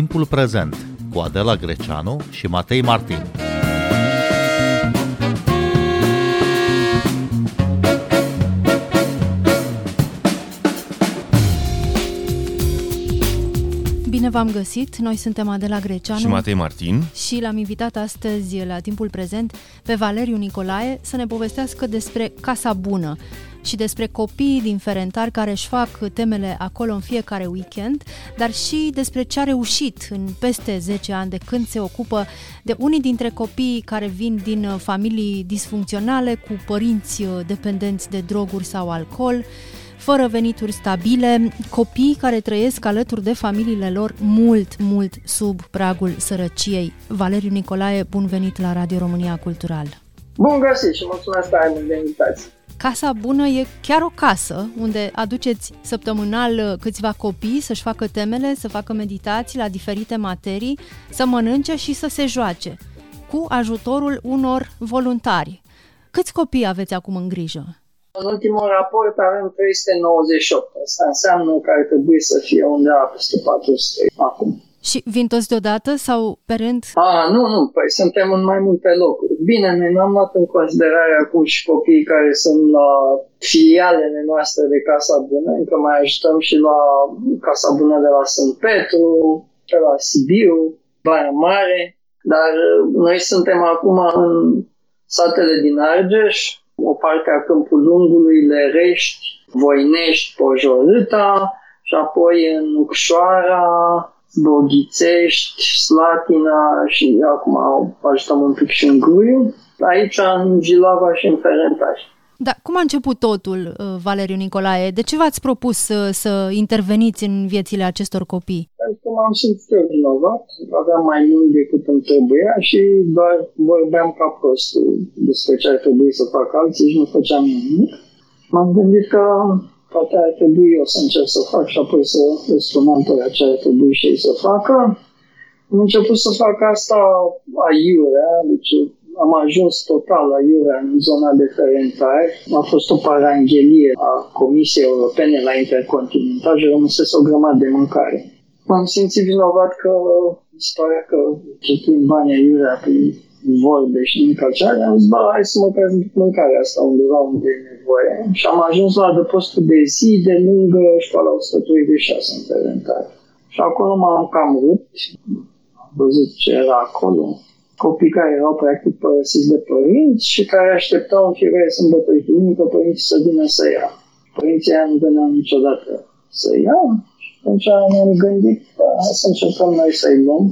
Timpul prezent cu Adela Greceanu și Matei Martin. Bine v-am găsit! Noi suntem Adela Greceanu și Matei Martin și l-am invitat astăzi la timpul prezent pe Valeriu Nicolae să ne povestească despre Casa Bună, și despre copiii din Ferentari care își fac temele acolo în fiecare weekend, dar și despre ce a reușit în peste 10 ani de când se ocupă de unii dintre copiii care vin din familii disfuncționale cu părinți dependenți de droguri sau alcool, fără venituri stabile, copii care trăiesc alături de familiile lor mult, mult sub pragul sărăciei. Valeriu Nicolae, bun venit la Radio România Cultural! Bun găsit și mulțumesc tare mult de invitație! Casa Bună e chiar o casă unde aduceți săptămânal uh, câțiva copii să-și facă temele, să facă meditații la diferite materii, să mănânce și să se joace, cu ajutorul unor voluntari. Câți copii aveți acum în grijă? În ultimul raport avem 398. Asta înseamnă că ar trebui să fie undeva peste 400 acum. Și vin toți deodată sau pe rând? Ah, nu, nu, păi suntem în mai multe locuri. Bine, noi n-am luat în considerare acum și copiii care sunt la filialele noastre de Casa Bună, încă mai ajutăm și la Casa Bună de la Sunt Petru, de la Sibiu, Baia Mare, dar noi suntem acum în satele din Argeș, o parte a Câmpul Lungului, Lerești, Voinești, Pojorâta și apoi în Ucșoara, Boghițești, Slatina și acum ajutăm un pic și în Gruiu, aici în Gilava și în Ferentaș. Da, cum a început totul, uh, Valeriu Nicolae? De ce v-ați propus să, să interveniți în viețile acestor copii? Pentru că m-am simțit eu vinovat, aveam mai mult decât îmi trebuia și doar vorbeam ca prost despre ce ar trebui să fac alții și nu făceam nimic. M-am gândit că poate ar trebui eu să încerc să fac și apoi să răspund altora ce ar trebui și ei să facă. Am început să fac asta aiurea, deci am ajuns total la Iurea în zona de Ferentari. A fost o paranghelie a Comisiei Europene la Intercontinental și rămâsese o grămadă de mâncare. M-am simțit vinovat că istoria că cheltuim banii aiurea prin vorbe și nimic altceva, am zis, bă, hai să mă prezint mâncarea asta undeva unde e nevoie. Și am ajuns la adăpostul de zi de lângă școala 136 în Ferentari. Și acolo m-am cam rupt, am văzut ce era acolo, copii care erau practic părăsiți de părinți și care așteptau în fiecare sâmbătă și duminică părinții să vină să ia. Părinții aia nu veneau niciodată să ia și atunci ne-am gândit, hai să încercăm noi să-i luăm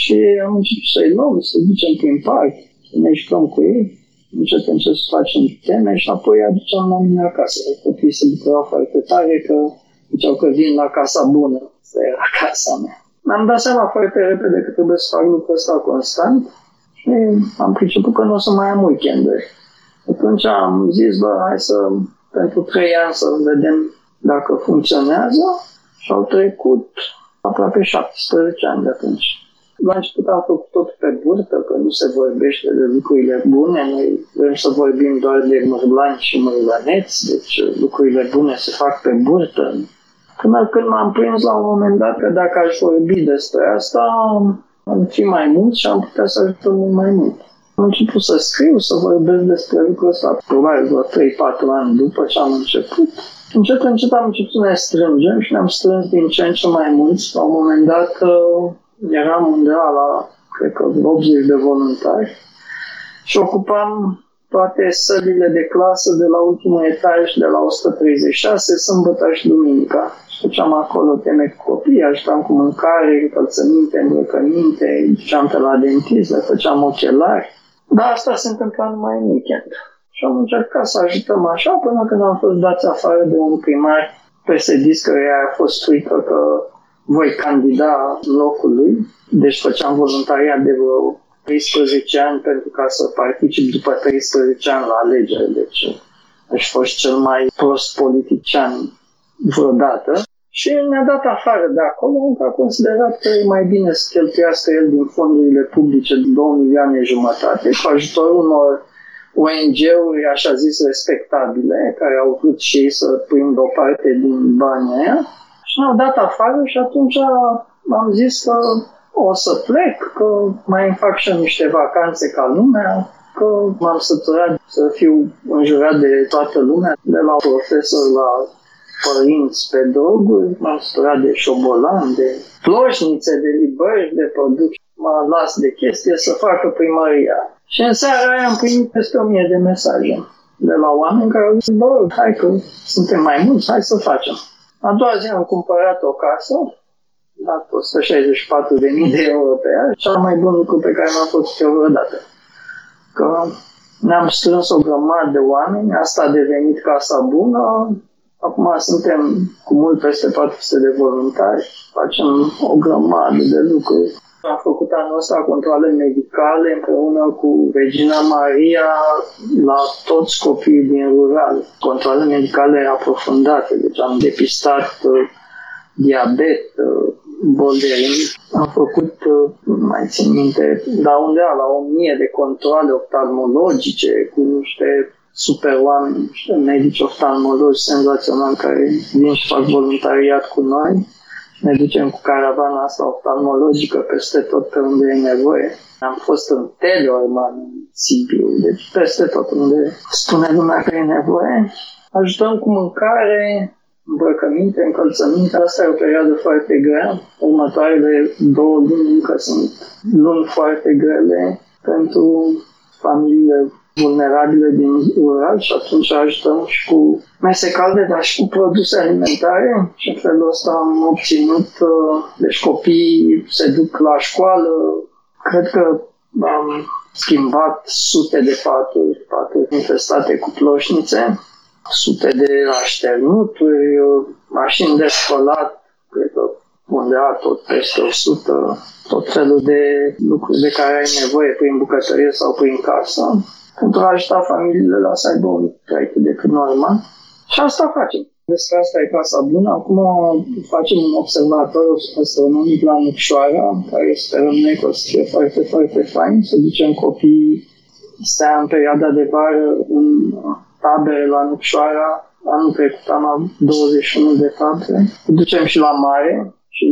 și am început să-i luăm, să ducem prin parc, să ne jucăm cu ei, încet încet să facem teme și apoi aduceam la mine acasă. Copiii se bucurau foarte tare că ziceau că vin la casa bună, să era casa mea. Mi-am dat seama foarte repede că trebuie să fac lucrul ăsta constant și am priceput că nu o să mai am weekenduri. Atunci am zis, bă, hai să, pentru trei ani să vedem dacă funcționează și au trecut aproape 17 ani de atunci. La început am făcut tot pe burtă, că nu se vorbește de lucrurile bune, noi vrem să vorbim doar de mărlani și mărlaneți, deci lucrurile bune se fac pe burtă. Până când m-am prins la un moment dat că dacă aș vorbi despre asta, am fi mai mult și am putea să ajutăm mult mai mult. Am început să scriu, să vorbesc despre lucrul ăsta, probabil vreo 3-4 ani după ce am început. Încet, încet am început să ne strângem și ne-am strâns din ce în ce mai mulți. La un moment dat eram undeva la, cred că, 80 de voluntari și ocupam toate sălile de clasă de la ultimul etaj, de la 136, sâmbătă și duminica. Făceam acolo teme cu copii, ajutam cu mâncare, încălțăminte, îmbrăcăminte, duceam pe la dentist, le făceam ochelari. Dar asta se întâmpla numai în weekend. Și am încercat să ajutăm așa până când am fost dați afară de un primar PSD că ea a fost frică că voi candida în locul lui. Deci făceam voluntariat de vreo 13 ani pentru ca să particip după 13 ani la alegeri. Deci aș fost cel mai prost politician vreodată. Și ne-a dat afară de acolo, încă a considerat că e mai bine să cheltuiască el din fondurile publice 2 milioane jumătate cu ajutorul unor ONG-uri, așa zis, respectabile, care au vrut și ei să prindă o parte din banii aia și ne-au dat afară și atunci am zis că o să plec, că mai îmi fac și niște vacanțe ca lumea, că m-am săturat să fiu înjurat de toată lumea, de la profesor la părinți pe droguri, m-am săturat de șobolan, de ploșnițe, de libări, de produs. Mă las de chestie să facă primăria. Și în seara aia am primit peste o mie de mesaje de la oameni care au zis, bă, hai că suntem mai mulți, hai să facem. A doua zi am cumpărat o casă, dat 164.000 de euro pe ea, cel mai bun lucru pe care m-am făcut eu vreodată. Că ne-am strâns o grămadă de oameni, asta a devenit casa bună, acum suntem cu mult peste 400 de voluntari, facem o grămadă de lucruri. Am făcut anul ăsta controle medicale împreună cu Regina Maria la toți copiii din rural. Controle medicale aprofundate, deci am depistat uh, diabet, uh, bol de rin. Am făcut, uh, mai țin minte, la undeva la o mie de controle oftalmologice cu niște super oameni, niște medici oftalmologi senzaționali care vin și fac voluntariat cu noi ne ducem cu caravana asta oftalmologică peste tot pe unde e nevoie. Am fost în Teleorman, în Sibiu, deci peste tot unde spune lumea că e nevoie. Ajutăm cu mâncare, îmbrăcăminte, încălțăminte. Asta e o perioadă foarte grea. Următoarele două luni încă sunt luni foarte grele pentru familiile vulnerabile din rural și atunci ajutăm și cu mese calde, dar și cu produse alimentare. Și în felul ăsta am obținut, uh, deci copiii se duc la școală, cred că am schimbat sute de paturi, paturi infestate cu ploșnițe, sute de așternuturi, uh, mașini de spălat, cred că undeva tot peste 100, tot felul de lucruri de care ai nevoie prin bucătărie sau prin casă pentru a ajuta familiile la să aibă un trai cât de cât normal. Și asta facem. Despre asta e Casa Bună. Acum facem un observator astronomic la Nucșoara, care sperăm noi că o să fie foarte, foarte fain, să ducem copiii stea în perioada de vară în tabere la Nucșoara. Anul trecut am avut 21 de tabere. Ducem și la mare și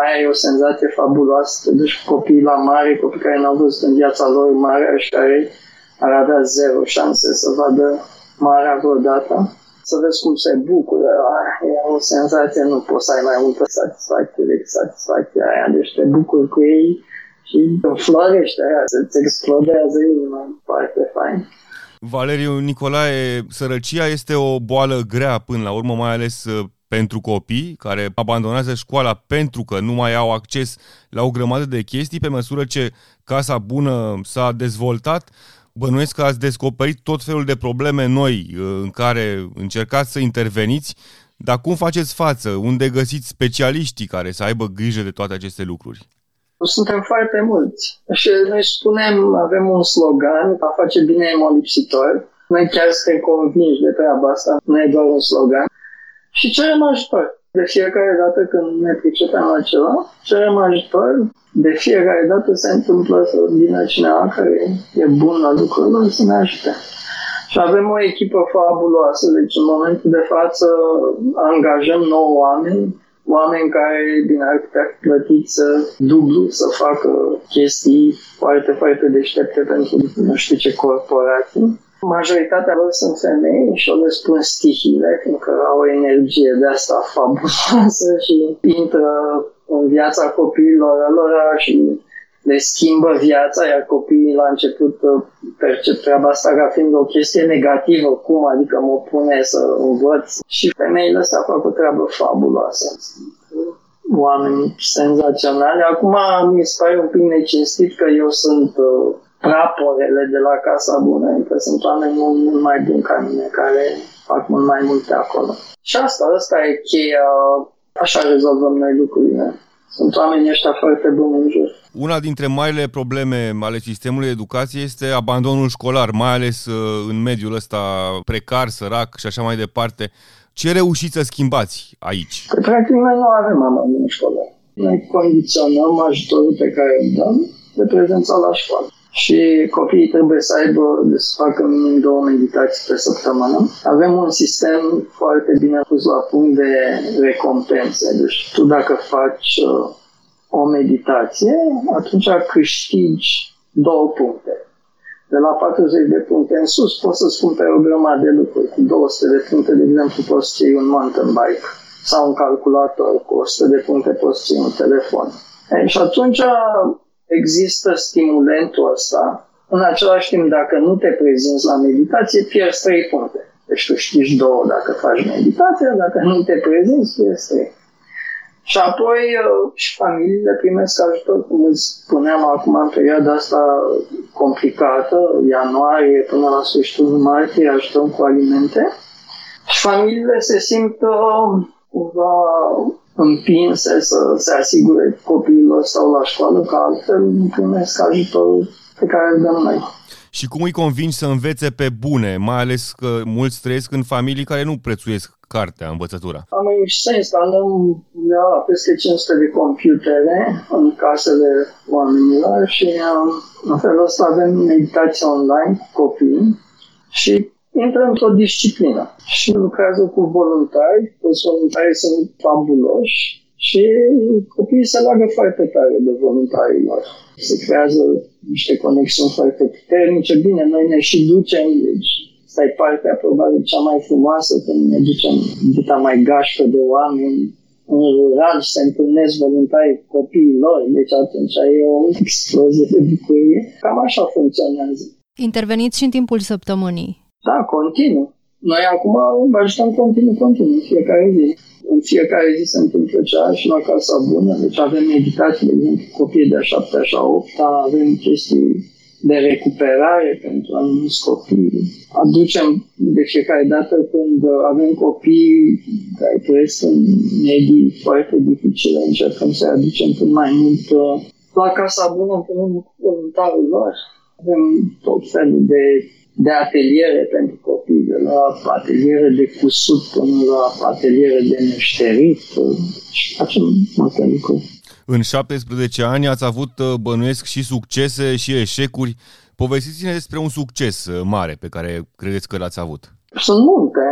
aia e o senzație fabuloasă. Te duci cu copiii la mare, copii care n-au văzut în viața lor mare și care ar avea zero șanse să vadă marea vreodată, să vezi cum se bucură, e o senzație, nu poți să ai mai multă satisfacție decât satisfacția aia, deci te bucuri cu ei și înflorește aia, să-ți explodează inima, foarte fain. Valeriu Nicolae, sărăcia este o boală grea până la urmă, mai ales uh, pentru copii care abandonează școala pentru că nu mai au acces la o grămadă de chestii pe măsură ce Casa Bună s-a dezvoltat. Bănuiesc că ați descoperit tot felul de probleme noi uh, în care încercați să interveniți, dar cum faceți față? Unde găsiți specialiștii care să aibă grijă de toate aceste lucruri? Suntem foarte mulți. Și noi spunem, avem un slogan, a face bine e molipsitor. Noi chiar suntem convinși de treaba asta, nu e doar un slogan. Și cerem ajutor. De fiecare dată când ne pricepem la ceva, cerem ajutor. De fiecare dată se întâmplă să vină cineva care e bun la lucrurile să ne ajute. Și avem o echipă fabuloasă, deci în momentul de față angajăm 9 oameni, oameni care bine ar putea fi plătiți să dublu, să facă chestii foarte, foarte deștepte pentru nu știu ce corporații. Majoritatea lor sunt femei și o le spun stihiile, fiindcă au o energie de asta fabuloasă și intră în viața copiilor lor și le schimbă viața, iar copiii la început uh, percep treaba asta ca fiind o chestie negativă, cum adică mă pune să învăț. Și femeile astea fac o treabă fabuloasă. Oameni senzaționali. Acum mi se pare un pic necinstit că eu sunt uh, raporele de la Casa Bună, că sunt oameni mult, mult mai buni ca mine, care fac mult mai multe acolo. Și asta, asta e cheia, așa rezolvăm noi lucrurile. Sunt oamenii ăștia foarte buni în jur. Una dintre marile probleme ale sistemului de educație este abandonul școlar, mai ales uh, în mediul ăsta precar, sărac și așa mai departe. Ce reușiți să schimbați aici? Că, practic, noi nu avem abandon școlar. Noi condiționăm ajutorul pe care îl dăm de prezența la școală și copiii trebuie să aibă, să facă minim două meditații pe săptămână. Avem un sistem foarte bine pus la punct de recompense. Deci tu dacă faci uh, o meditație, atunci câștigi două puncte. De la 40 de puncte în sus poți să spun pe o grămadă de lucruri. Cu 200 de puncte, de exemplu, poți să un mountain bike sau un calculator. Cu 100 de puncte poți să un telefon. E, și atunci există stimulentul ăsta. În același timp, dacă nu te prezinți la meditație, pierzi 3 puncte. Deci tu știi două dacă faci meditație, dacă nu te prezinți, pierzi 3. Și apoi uh, și familiile primesc ajutor, cum îți spuneam acum, în perioada asta complicată, ianuarie până la sfârșitul martie, ajutăm cu alimente. Și familiile se simt uh, cumva împinse să se asigure copiilor sau la școală, că altfel nu primesc ajutorul pe care îl dăm noi. Și cum îi convingi să învețe pe bune, mai ales că mulți trăiesc în familii care nu prețuiesc cartea, învățătura? Am reușit să instalăm undeva peste 500 de computere în casele oamenilor și um, în felul ăsta avem meditație online cu copii și intră într-o disciplină și lucrează cu voluntari, toți voluntarii sunt fabuloși și copiii se leagă foarte tare de voluntarii lor. Se creează niște conexiuni foarte puternice. Bine, noi ne și ducem, deci Asta e partea probabil cea mai frumoasă când ne ducem dita mai gașcă de oameni în rural și se întâlnesc voluntari copiii lor, deci atunci e o explozie de bucurie. Cam așa funcționează. Interveniți și în timpul săptămânii. Da, continuu. Noi acum vă ajutăm continuu, continuu, în fiecare zi. În fiecare zi se întâmplă cea și la Casa Bună, deci avem meditații, de exemplu, copii de a 7 a 8 avem chestii de recuperare pentru anumiți copii. Aducem de fiecare dată când avem copii care trăiesc în medii foarte dificile, încercăm să aducem cât mai mult uh, la Casa Bună împreună cu voluntarul lor. Avem tot felul de, de ateliere pentru copii, de la ateliere de cusut până la ateliere de meșterit uh, și facem multe lucruri. În 17 ani ați avut, uh, bănuiesc, și succese și eșecuri. Povestiți-ne despre un succes uh, mare pe care credeți că l-ați avut. Sunt multe.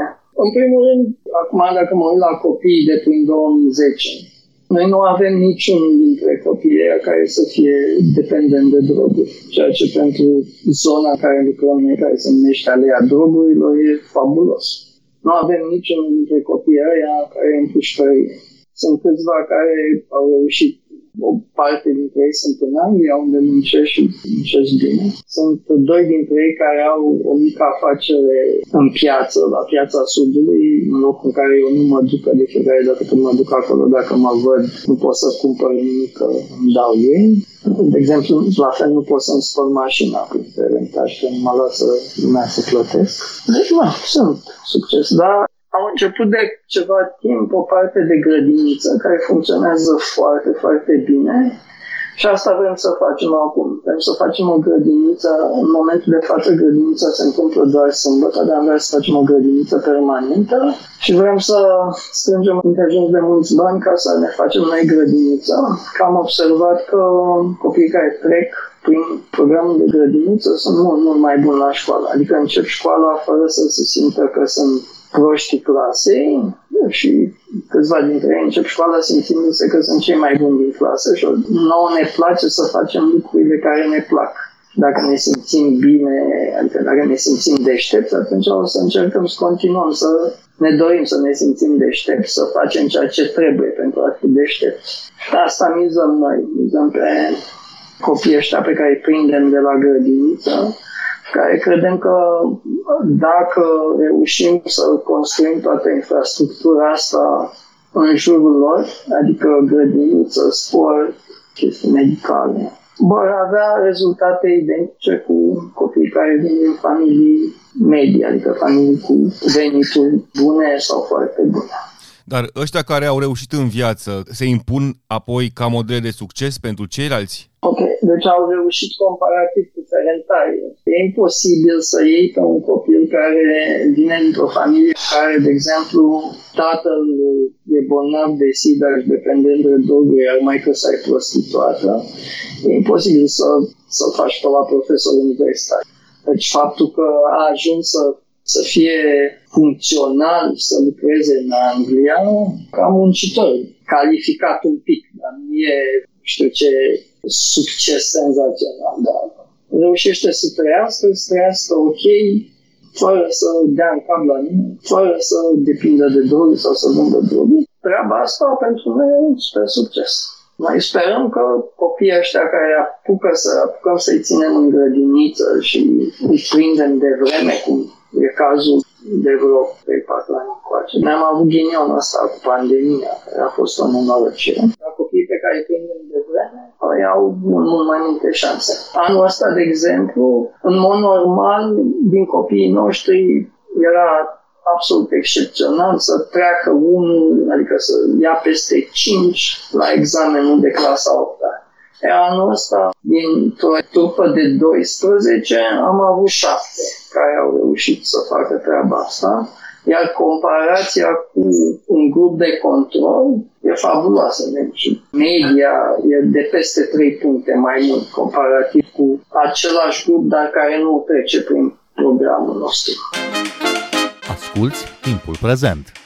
În primul rând, acum dacă mă uit la copiii de prin 2010, noi nu avem niciunul dintre copiii care să fie dependent de droguri, ceea ce pentru zona care lucrăm noi, care se numește Alea Drogurilor, e fabulos. Nu avem niciunul dintre copiii ăia care e în pușcărie. Sunt câțiva care au reușit o parte dintre ei sunt în Anglia, unde muncesc și muncesc bine. Sunt doi dintre ei care au o mică afacere în piață, la piața Sudului, în loc în care eu nu mă duc de fiecare dată când mă duc acolo, dacă mă văd, nu pot să cumpăr nimic, că îmi dau ei. De exemplu, la fel nu pot să-mi spăl mașina printre rentaj, că nu mă lasă lumea să plătesc. Deci, mă, sunt succes, dar am început de ceva timp o parte de grădiniță care funcționează foarte, foarte bine și asta vrem să facem acum. Vrem să facem o grădiniță, în momentul de față grădinița se întâmplă doar sâmbătă, dar vrem să facem o grădiniță permanentă și vrem să strângem interjunț de mulți bani ca să ne facem noi grădiniță. Că am observat că copiii care trec prin programul de grădiniță sunt mult, mult mai buni la școală. Adică încep școala fără să se simtă că sunt proștii clasei și câțiva dintre ei încep școala simțindu-se că sunt cei mai buni din clasă și nouă ne place să facem lucrurile care ne plac. Dacă ne simțim bine, adică dacă ne simțim deștepți, atunci o să încercăm să continuăm să ne dorim să ne simțim deștepți, să facem ceea ce trebuie pentru a fi deștepți. Asta mizăm noi, mizăm pe copiii ăștia pe care îi prindem de la grădiniță, care credem că dacă reușim să construim toată infrastructura asta în jurul lor, adică grădiniță, sport, chestii medicale, vor avea rezultate identice cu copiii care vin din familii medii, adică familii cu venituri bune sau foarte bune. Dar ăștia care au reușit în viață se impun apoi ca modele de succes pentru ceilalți? Ok, deci au reușit comparativ cu ferentari. E imposibil să iei pe un copil care vine dintr-o familie care, de exemplu, tatăl e bolnav de sida și dependent de droguri, iar mai că să-i prostituată. E imposibil să, să faci pe la profesor universitar. Deci faptul că a ajuns să să fie funcțional, să lucreze în Anglia ca muncitor, calificat un pic, dar nu e știu ce succes senzațional, dar reușește să trăiască, să trăiască ok, fără să dea în cap la nimeni, fără să depindă de droguri sau să vândă droguri. Treaba asta pentru noi e un super succes. Noi sperăm că copiii ăștia care apucă să apucăm să-i ținem în grădiniță și îi prindem de vreme, cum e cazul de vreo 3-4 ani încoace. Ne-am avut ghinionul ăsta cu pandemia, care a fost o nenorocire. La copiii pe care îi prindem de vreme, ei au mult mai multe șanse. Anul ăsta, de exemplu, în mod normal, din copiii noștri era absolut excepțional să treacă unul, adică să ia peste 5 la examenul de clasa 8 E anul ăsta, dintr-o trupă de 12, am avut 7 care au reușit să facă treaba asta, iar comparația cu un grup de control e fabuloasă. Deci media e de peste 3 puncte mai mult comparativ cu același grup, dar care nu trece prin programul nostru. Asculți timpul prezent!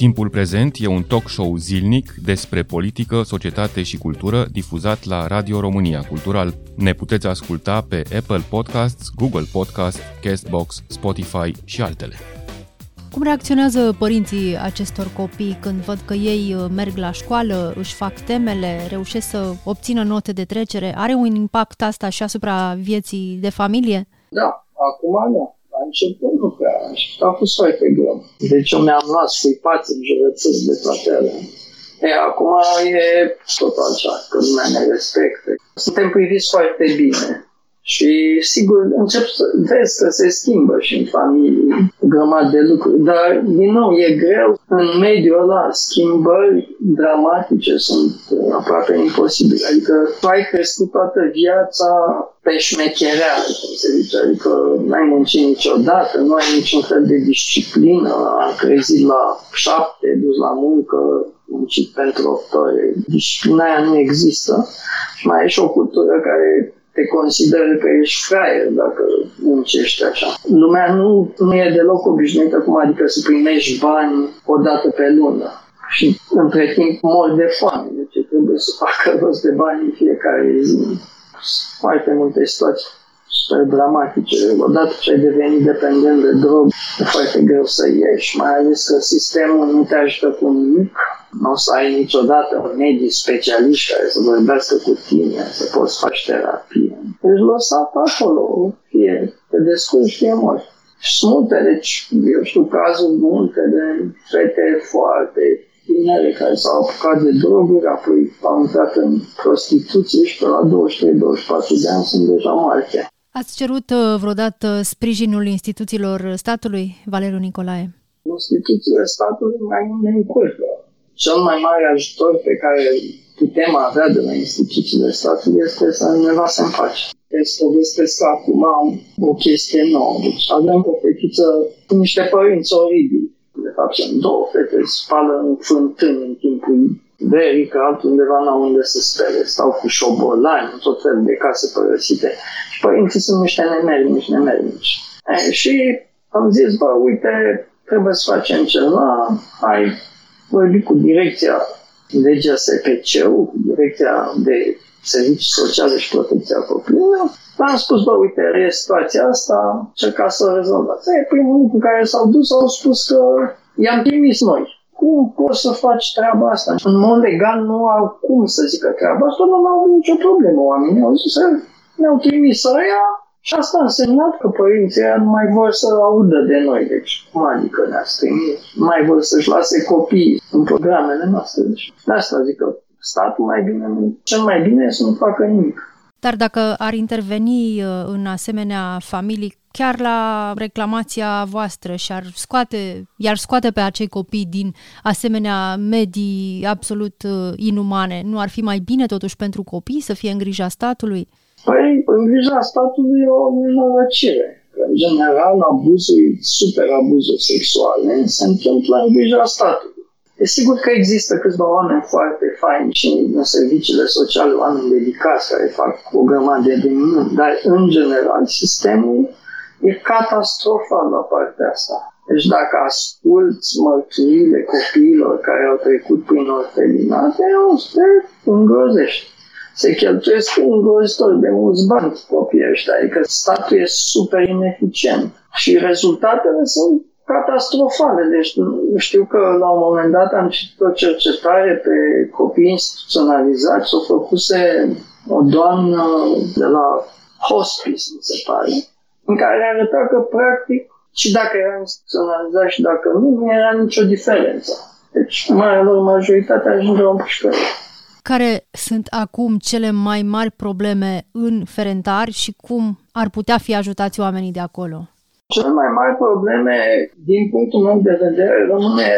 Timpul prezent e un talk show zilnic despre politică, societate și cultură difuzat la Radio România Cultural. Ne puteți asculta pe Apple Podcasts, Google Podcasts, Castbox, Spotify și altele. Cum reacționează părinții acestor copii când văd că ei uh, merg la școală, își fac temele, reușesc să obțină note de trecere? Are un impact asta și asupra vieții de familie? Da, acum da. La început nu prea, a fost foarte greu. Deci eu mi-am luat scuipați în jurățări de toate alea. E, acum e tot așa, că lumea ne respectă. Suntem priviți foarte bine. Și sigur, încep să vezi că se schimbă și în familie grămadă de lucruri, dar din nou e greu. În mediul ăla, schimbări dramatice sunt aproape imposibile. Adică tu ai crescut toată viața pe șmecherea, cum se zice, adică nu ai muncit niciodată, nu ai niciun fel de disciplină, am crezit la șapte, dus la muncă, muncit pentru 8 ore. Disciplina aia nu există. Și mai e și o cultură care te consideră că ești fraier dacă muncești așa. Lumea nu, nu e deloc obișnuită cum adică să primești bani o dată pe lună. Și între timp mor de foame, deci trebuie să facă rost de bani în fiecare zi. Foarte multe situații super dramatice. Odată ce ai devenit dependent de drog, e foarte greu să ieși, mai ales că sistemul nu te ajută cu nimic nu o să ai niciodată un mediu specialist care să vorbească cu tine, să poți face terapie. Deci lăsat acolo, fie te descurci, fie mori. Sunt multe, deci, eu știu cazuri multe de fete foarte tinere care s-au apucat de droguri, apoi au intrat în prostituție și pe la 23-24 de ani sunt deja moarte. Ați cerut uh, vreodată sprijinul instituțiilor statului, Valeriu Nicolae? Instituțiile statului mai ne încurcă cel mai mare ajutor pe care putem avea de la instituțiile statului este să ne lasem pace. Este povestesc acum o chestie nouă. Deci avem o fetiță cu niște părinți oribili. De fapt, sunt două fete spală în fântâni în timpul verii, că altundeva n-au unde să spere. Stau cu șobolani, tot fel de case părăsite. Și părinții sunt niște nemernici, nemernici. E, și am zis, bă, uite, trebuie să facem ceva, hai, vorbit cu direcția legea SPC-ul, cu direcția de servicii sociale și protecția copilului. Am spus, bă, uite, e situația asta, încerca să o rezolvați. E primul lucru care s-au dus, au spus că i-am trimis noi. Cum poți să faci treaba asta? În mod legal nu au cum să zică treaba asta, nu au avut nicio problemă oamenii. Au zis, ne-au trimis ăia, și asta a însemnat că părinții nu mai vor să audă de noi. Deci, cum adică ne-ați trimis? Nu mai vor să-și lase copiii în programele noastre. Deci, de asta zic că statul mai bine, cel mai bine e să nu facă nimic. Dar dacă ar interveni uh, în asemenea familii, chiar la reclamația voastră și ar scoate, iar scoate pe acei copii din asemenea medii absolut uh, inumane, nu ar fi mai bine totuși pentru copii să fie în grija statului? Păi, în grija statului e o nenorocire. În general, abuzuri, super abuzuri sexuale se întâmplă în grija statului. E sigur că există câțiva oameni foarte faini și în serviciile sociale, oameni dedicați care fac o grămadă de minuni, dar în general sistemul e catastrofal la partea asta. Deci dacă asculți mărturiile copiilor care au trecut prin orfelinate, o să te îngrozești. Se cheltuiesc îngrozitor de mulți bani copiii ăștia, adică statul e super ineficient. Și rezultatele sunt catastrofale. Deci știu că la un moment dat am citit o cercetare pe copii instituționalizați, o făcuse o doamnă de la hospice, mi se pare, în care arăta că practic și dacă era instituționalizat și dacă nu, nu era nicio diferență. Deci, marea lor majoritate ajunge la împușcări. Care sunt acum cele mai mari probleme în Ferentari și cum ar putea fi ajutați oamenii de acolo? Cele mai mari probleme, din punctul meu de vedere, rămâne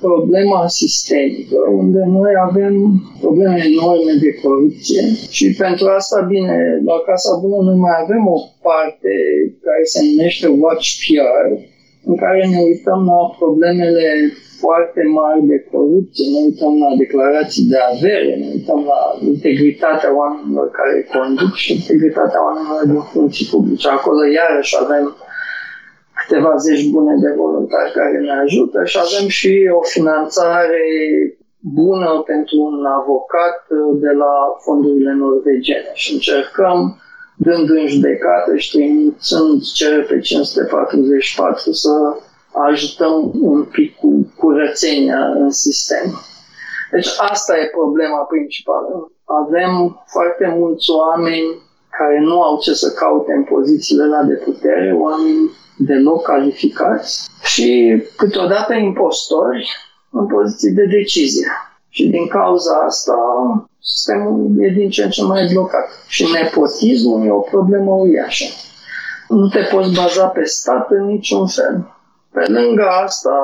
problema sistemică, unde noi avem probleme enorme de corupție și pentru asta, bine, la Casa Bună noi mai avem o parte care se numește Watch PR, în care ne uităm la problemele foarte mari de corupție, ne uităm la declarații de avere, ne uităm la integritatea oamenilor care conduc și integritatea oamenilor din funcții publice. Acolo iarăși avem câteva zeci bune de voluntari care ne ajută și avem și o finanțare bună pentru un avocat de la fondurile norvegiene și încercăm dând în judecată și trimițând pe 544 să ajutăm un pic cu curățenia în sistem. Deci asta e problema principală. Avem foarte mulți oameni care nu au ce să caute în pozițiile la de putere, oameni deloc calificați și câteodată impostori în poziții de decizie. Și din cauza asta sistemul e din ce în ce mai blocat. Și nepotismul e o problemă uriașă. Nu te poți baza pe stat în niciun fel. Pe lângă asta,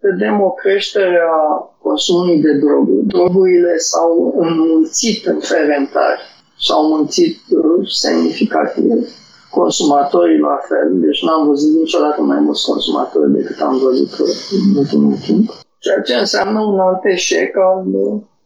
vedem o creștere a consumului de droguri. Drogurile s-au înmulțit în ferentari, s-au înmulțit uh, semnificativ consumatorii la fel, deci n-am văzut niciodată mai mulți consumatori decât am văzut în ultimul timp. Ceea ce înseamnă un alt eșec al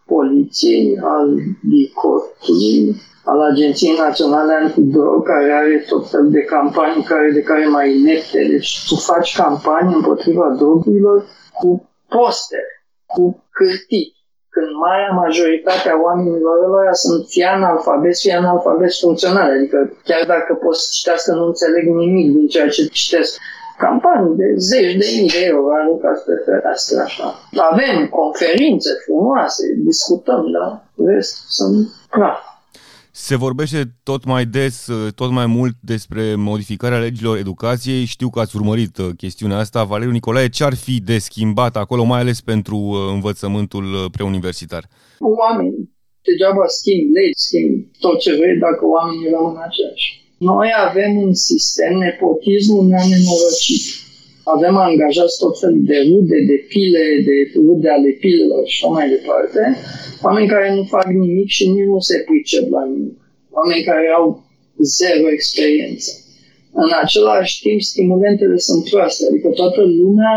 poliției, al DICOT-ului, al Agenției Naționale Antidrog, care are tot fel de campanii care de care mai inepte. Deci tu faci campanii împotriva drogurilor cu poster, cu cârtii, când marea majoritate a oamenilor ăla sunt fie analfabeti, fie analfabeti funcționale. Adică chiar dacă pot să citească, nu înțeleg nimic din ceea ce citesc. Campanii de zeci de mii de euro aruncați pe fereastră așa. Avem conferințe frumoase, discutăm, dar rest sunt praf. Se vorbește tot mai des, tot mai mult despre modificarea legilor educației. Știu că ați urmărit uh, chestiunea asta. Valeriu Nicolae, ce ar fi de schimbat acolo, mai ales pentru uh, învățământul uh, preuniversitar? Oamenii. Degeaba schimb legi, schimb tot ce vrei dacă oamenii rămân aceiași. Noi avem un sistem, nepotismul ne-a nenorocit. Avem angajați tot felul de rude, de pile, de rude ale pilelor și așa mai departe Oameni care nu fac nimic și nici nu se pricep la nimic. Oameni care au zero experiență. În același timp, stimulentele sunt proaste, adică toată lumea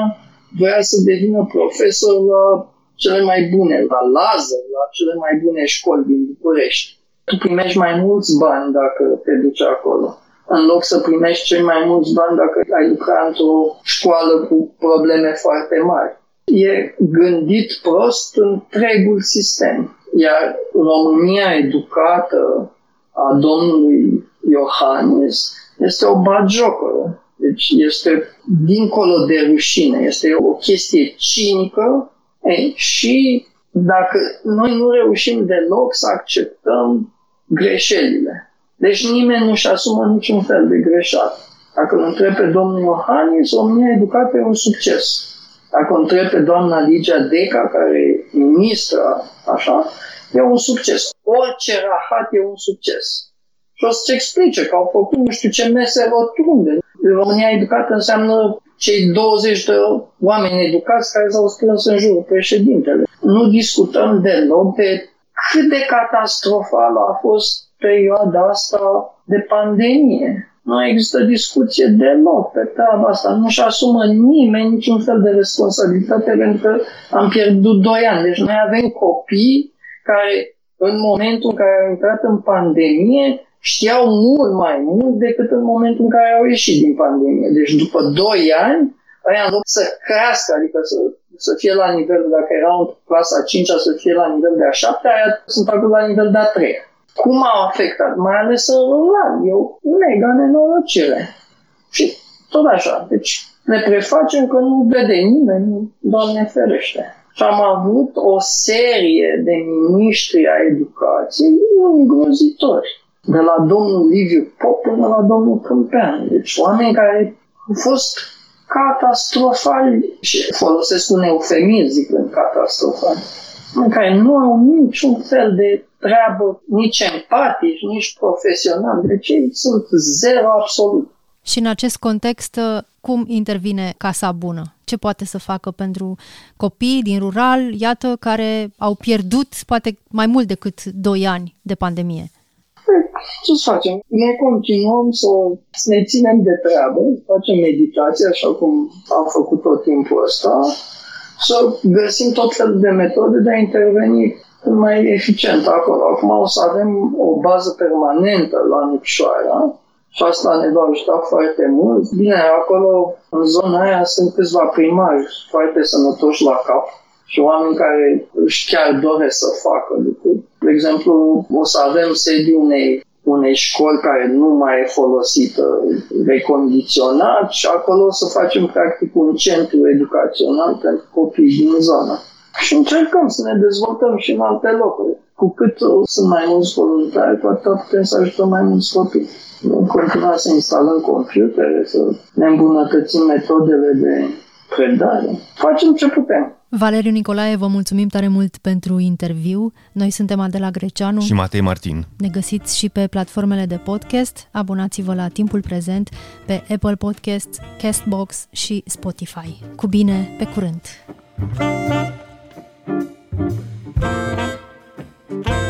vrea să devină profesor la cele mai bune, la Lazar, la cele mai bune școli din București. Tu primești mai mulți bani dacă te duci acolo, în loc să primești cei mai mulți bani dacă ai lucrat într-o școală cu probleme foarte mari e gândit prost întregul sistem. Iar România educată a domnului Iohannis este o bagiocă. Deci este dincolo de rușine, este o chestie cinică ei, și dacă noi nu reușim deloc să acceptăm greșelile. Deci nimeni nu-și asumă niciun fel de greșeală. Dacă îl întreb pe domnul Iohannis, România educată e un succes. Dacă o întreb pe doamna Ligia Deca, care e ministra, așa, e un succes. Orice rahat e un succes. Și o să-ți explice că au făcut nu știu ce mese rotunde. România educată înseamnă cei 20 de oameni educați care s-au strâns în jurul președintele. Nu discutăm deloc de cât de catastrofală a fost perioada asta de pandemie. Nu există discuție deloc pe treaba asta. Nu-și asumă nimeni niciun fel de responsabilitate pentru că am pierdut doi ani. Deci noi avem copii care în momentul în care au intrat în pandemie știau mult mai mult decât în momentul în care au ieșit din pandemie. Deci după doi ani aia în loc să crească, adică să, să fie la nivel, dacă erau în clasa a 5 să fie la nivel de a 7 aia sunt acum la nivel de a 3 Cum au afectat? Mai ales în rural. E o mega nenorocire. Și tot așa. Deci ne prefacem că nu vede nimeni, Doamne ferește. Și am avut o serie de miniștri a educației îngrozitori. De la domnul Liviu Pop până la domnul Câmpean. Deci oameni care au fost catastrofali și folosesc un eufemism zicând catastrofali în care nu au niciun fel de treabă, nici empatici, nici profesional. Deci ei sunt zero absolut. Și în acest context, cum intervine Casa Bună? Ce poate să facă pentru copii din rural, iată, care au pierdut poate mai mult decât 2 ani de pandemie? Păi, ce să facem? Ne continuăm să, să ne ținem de treabă, facem meditație, așa cum am făcut tot timpul ăsta, să găsim tot felul de metode de a interveni mai eficient acolo. Acum o să avem o bază permanentă la Nipșoara, și asta ne va ajuta foarte mult. Bine, acolo, în zona aia, sunt câțiva primari foarte sănătoși la cap și oameni care își chiar doresc să facă lucruri. De exemplu, o să avem sediu unei, unei școli care nu mai e folosită, recondiționat și acolo o să facem practic un centru educațional pentru copii din zonă. Și încercăm să ne dezvoltăm și în alte locuri. Cu cât sunt mai mulți voluntari, cu atât putem să ajutăm mai mulți copii. Vom continua să instalăm computere, să ne îmbunătățim metodele de predare. Facem ce putem. Valeriu Nicolae, vă mulțumim tare mult pentru interviu. Noi suntem Adela Greceanu și Matei Martin. Ne găsiți și pe platformele de podcast. Abonați-vă la Timpul Prezent pe Apple Podcast, Castbox și Spotify. Cu bine, pe curând! thank you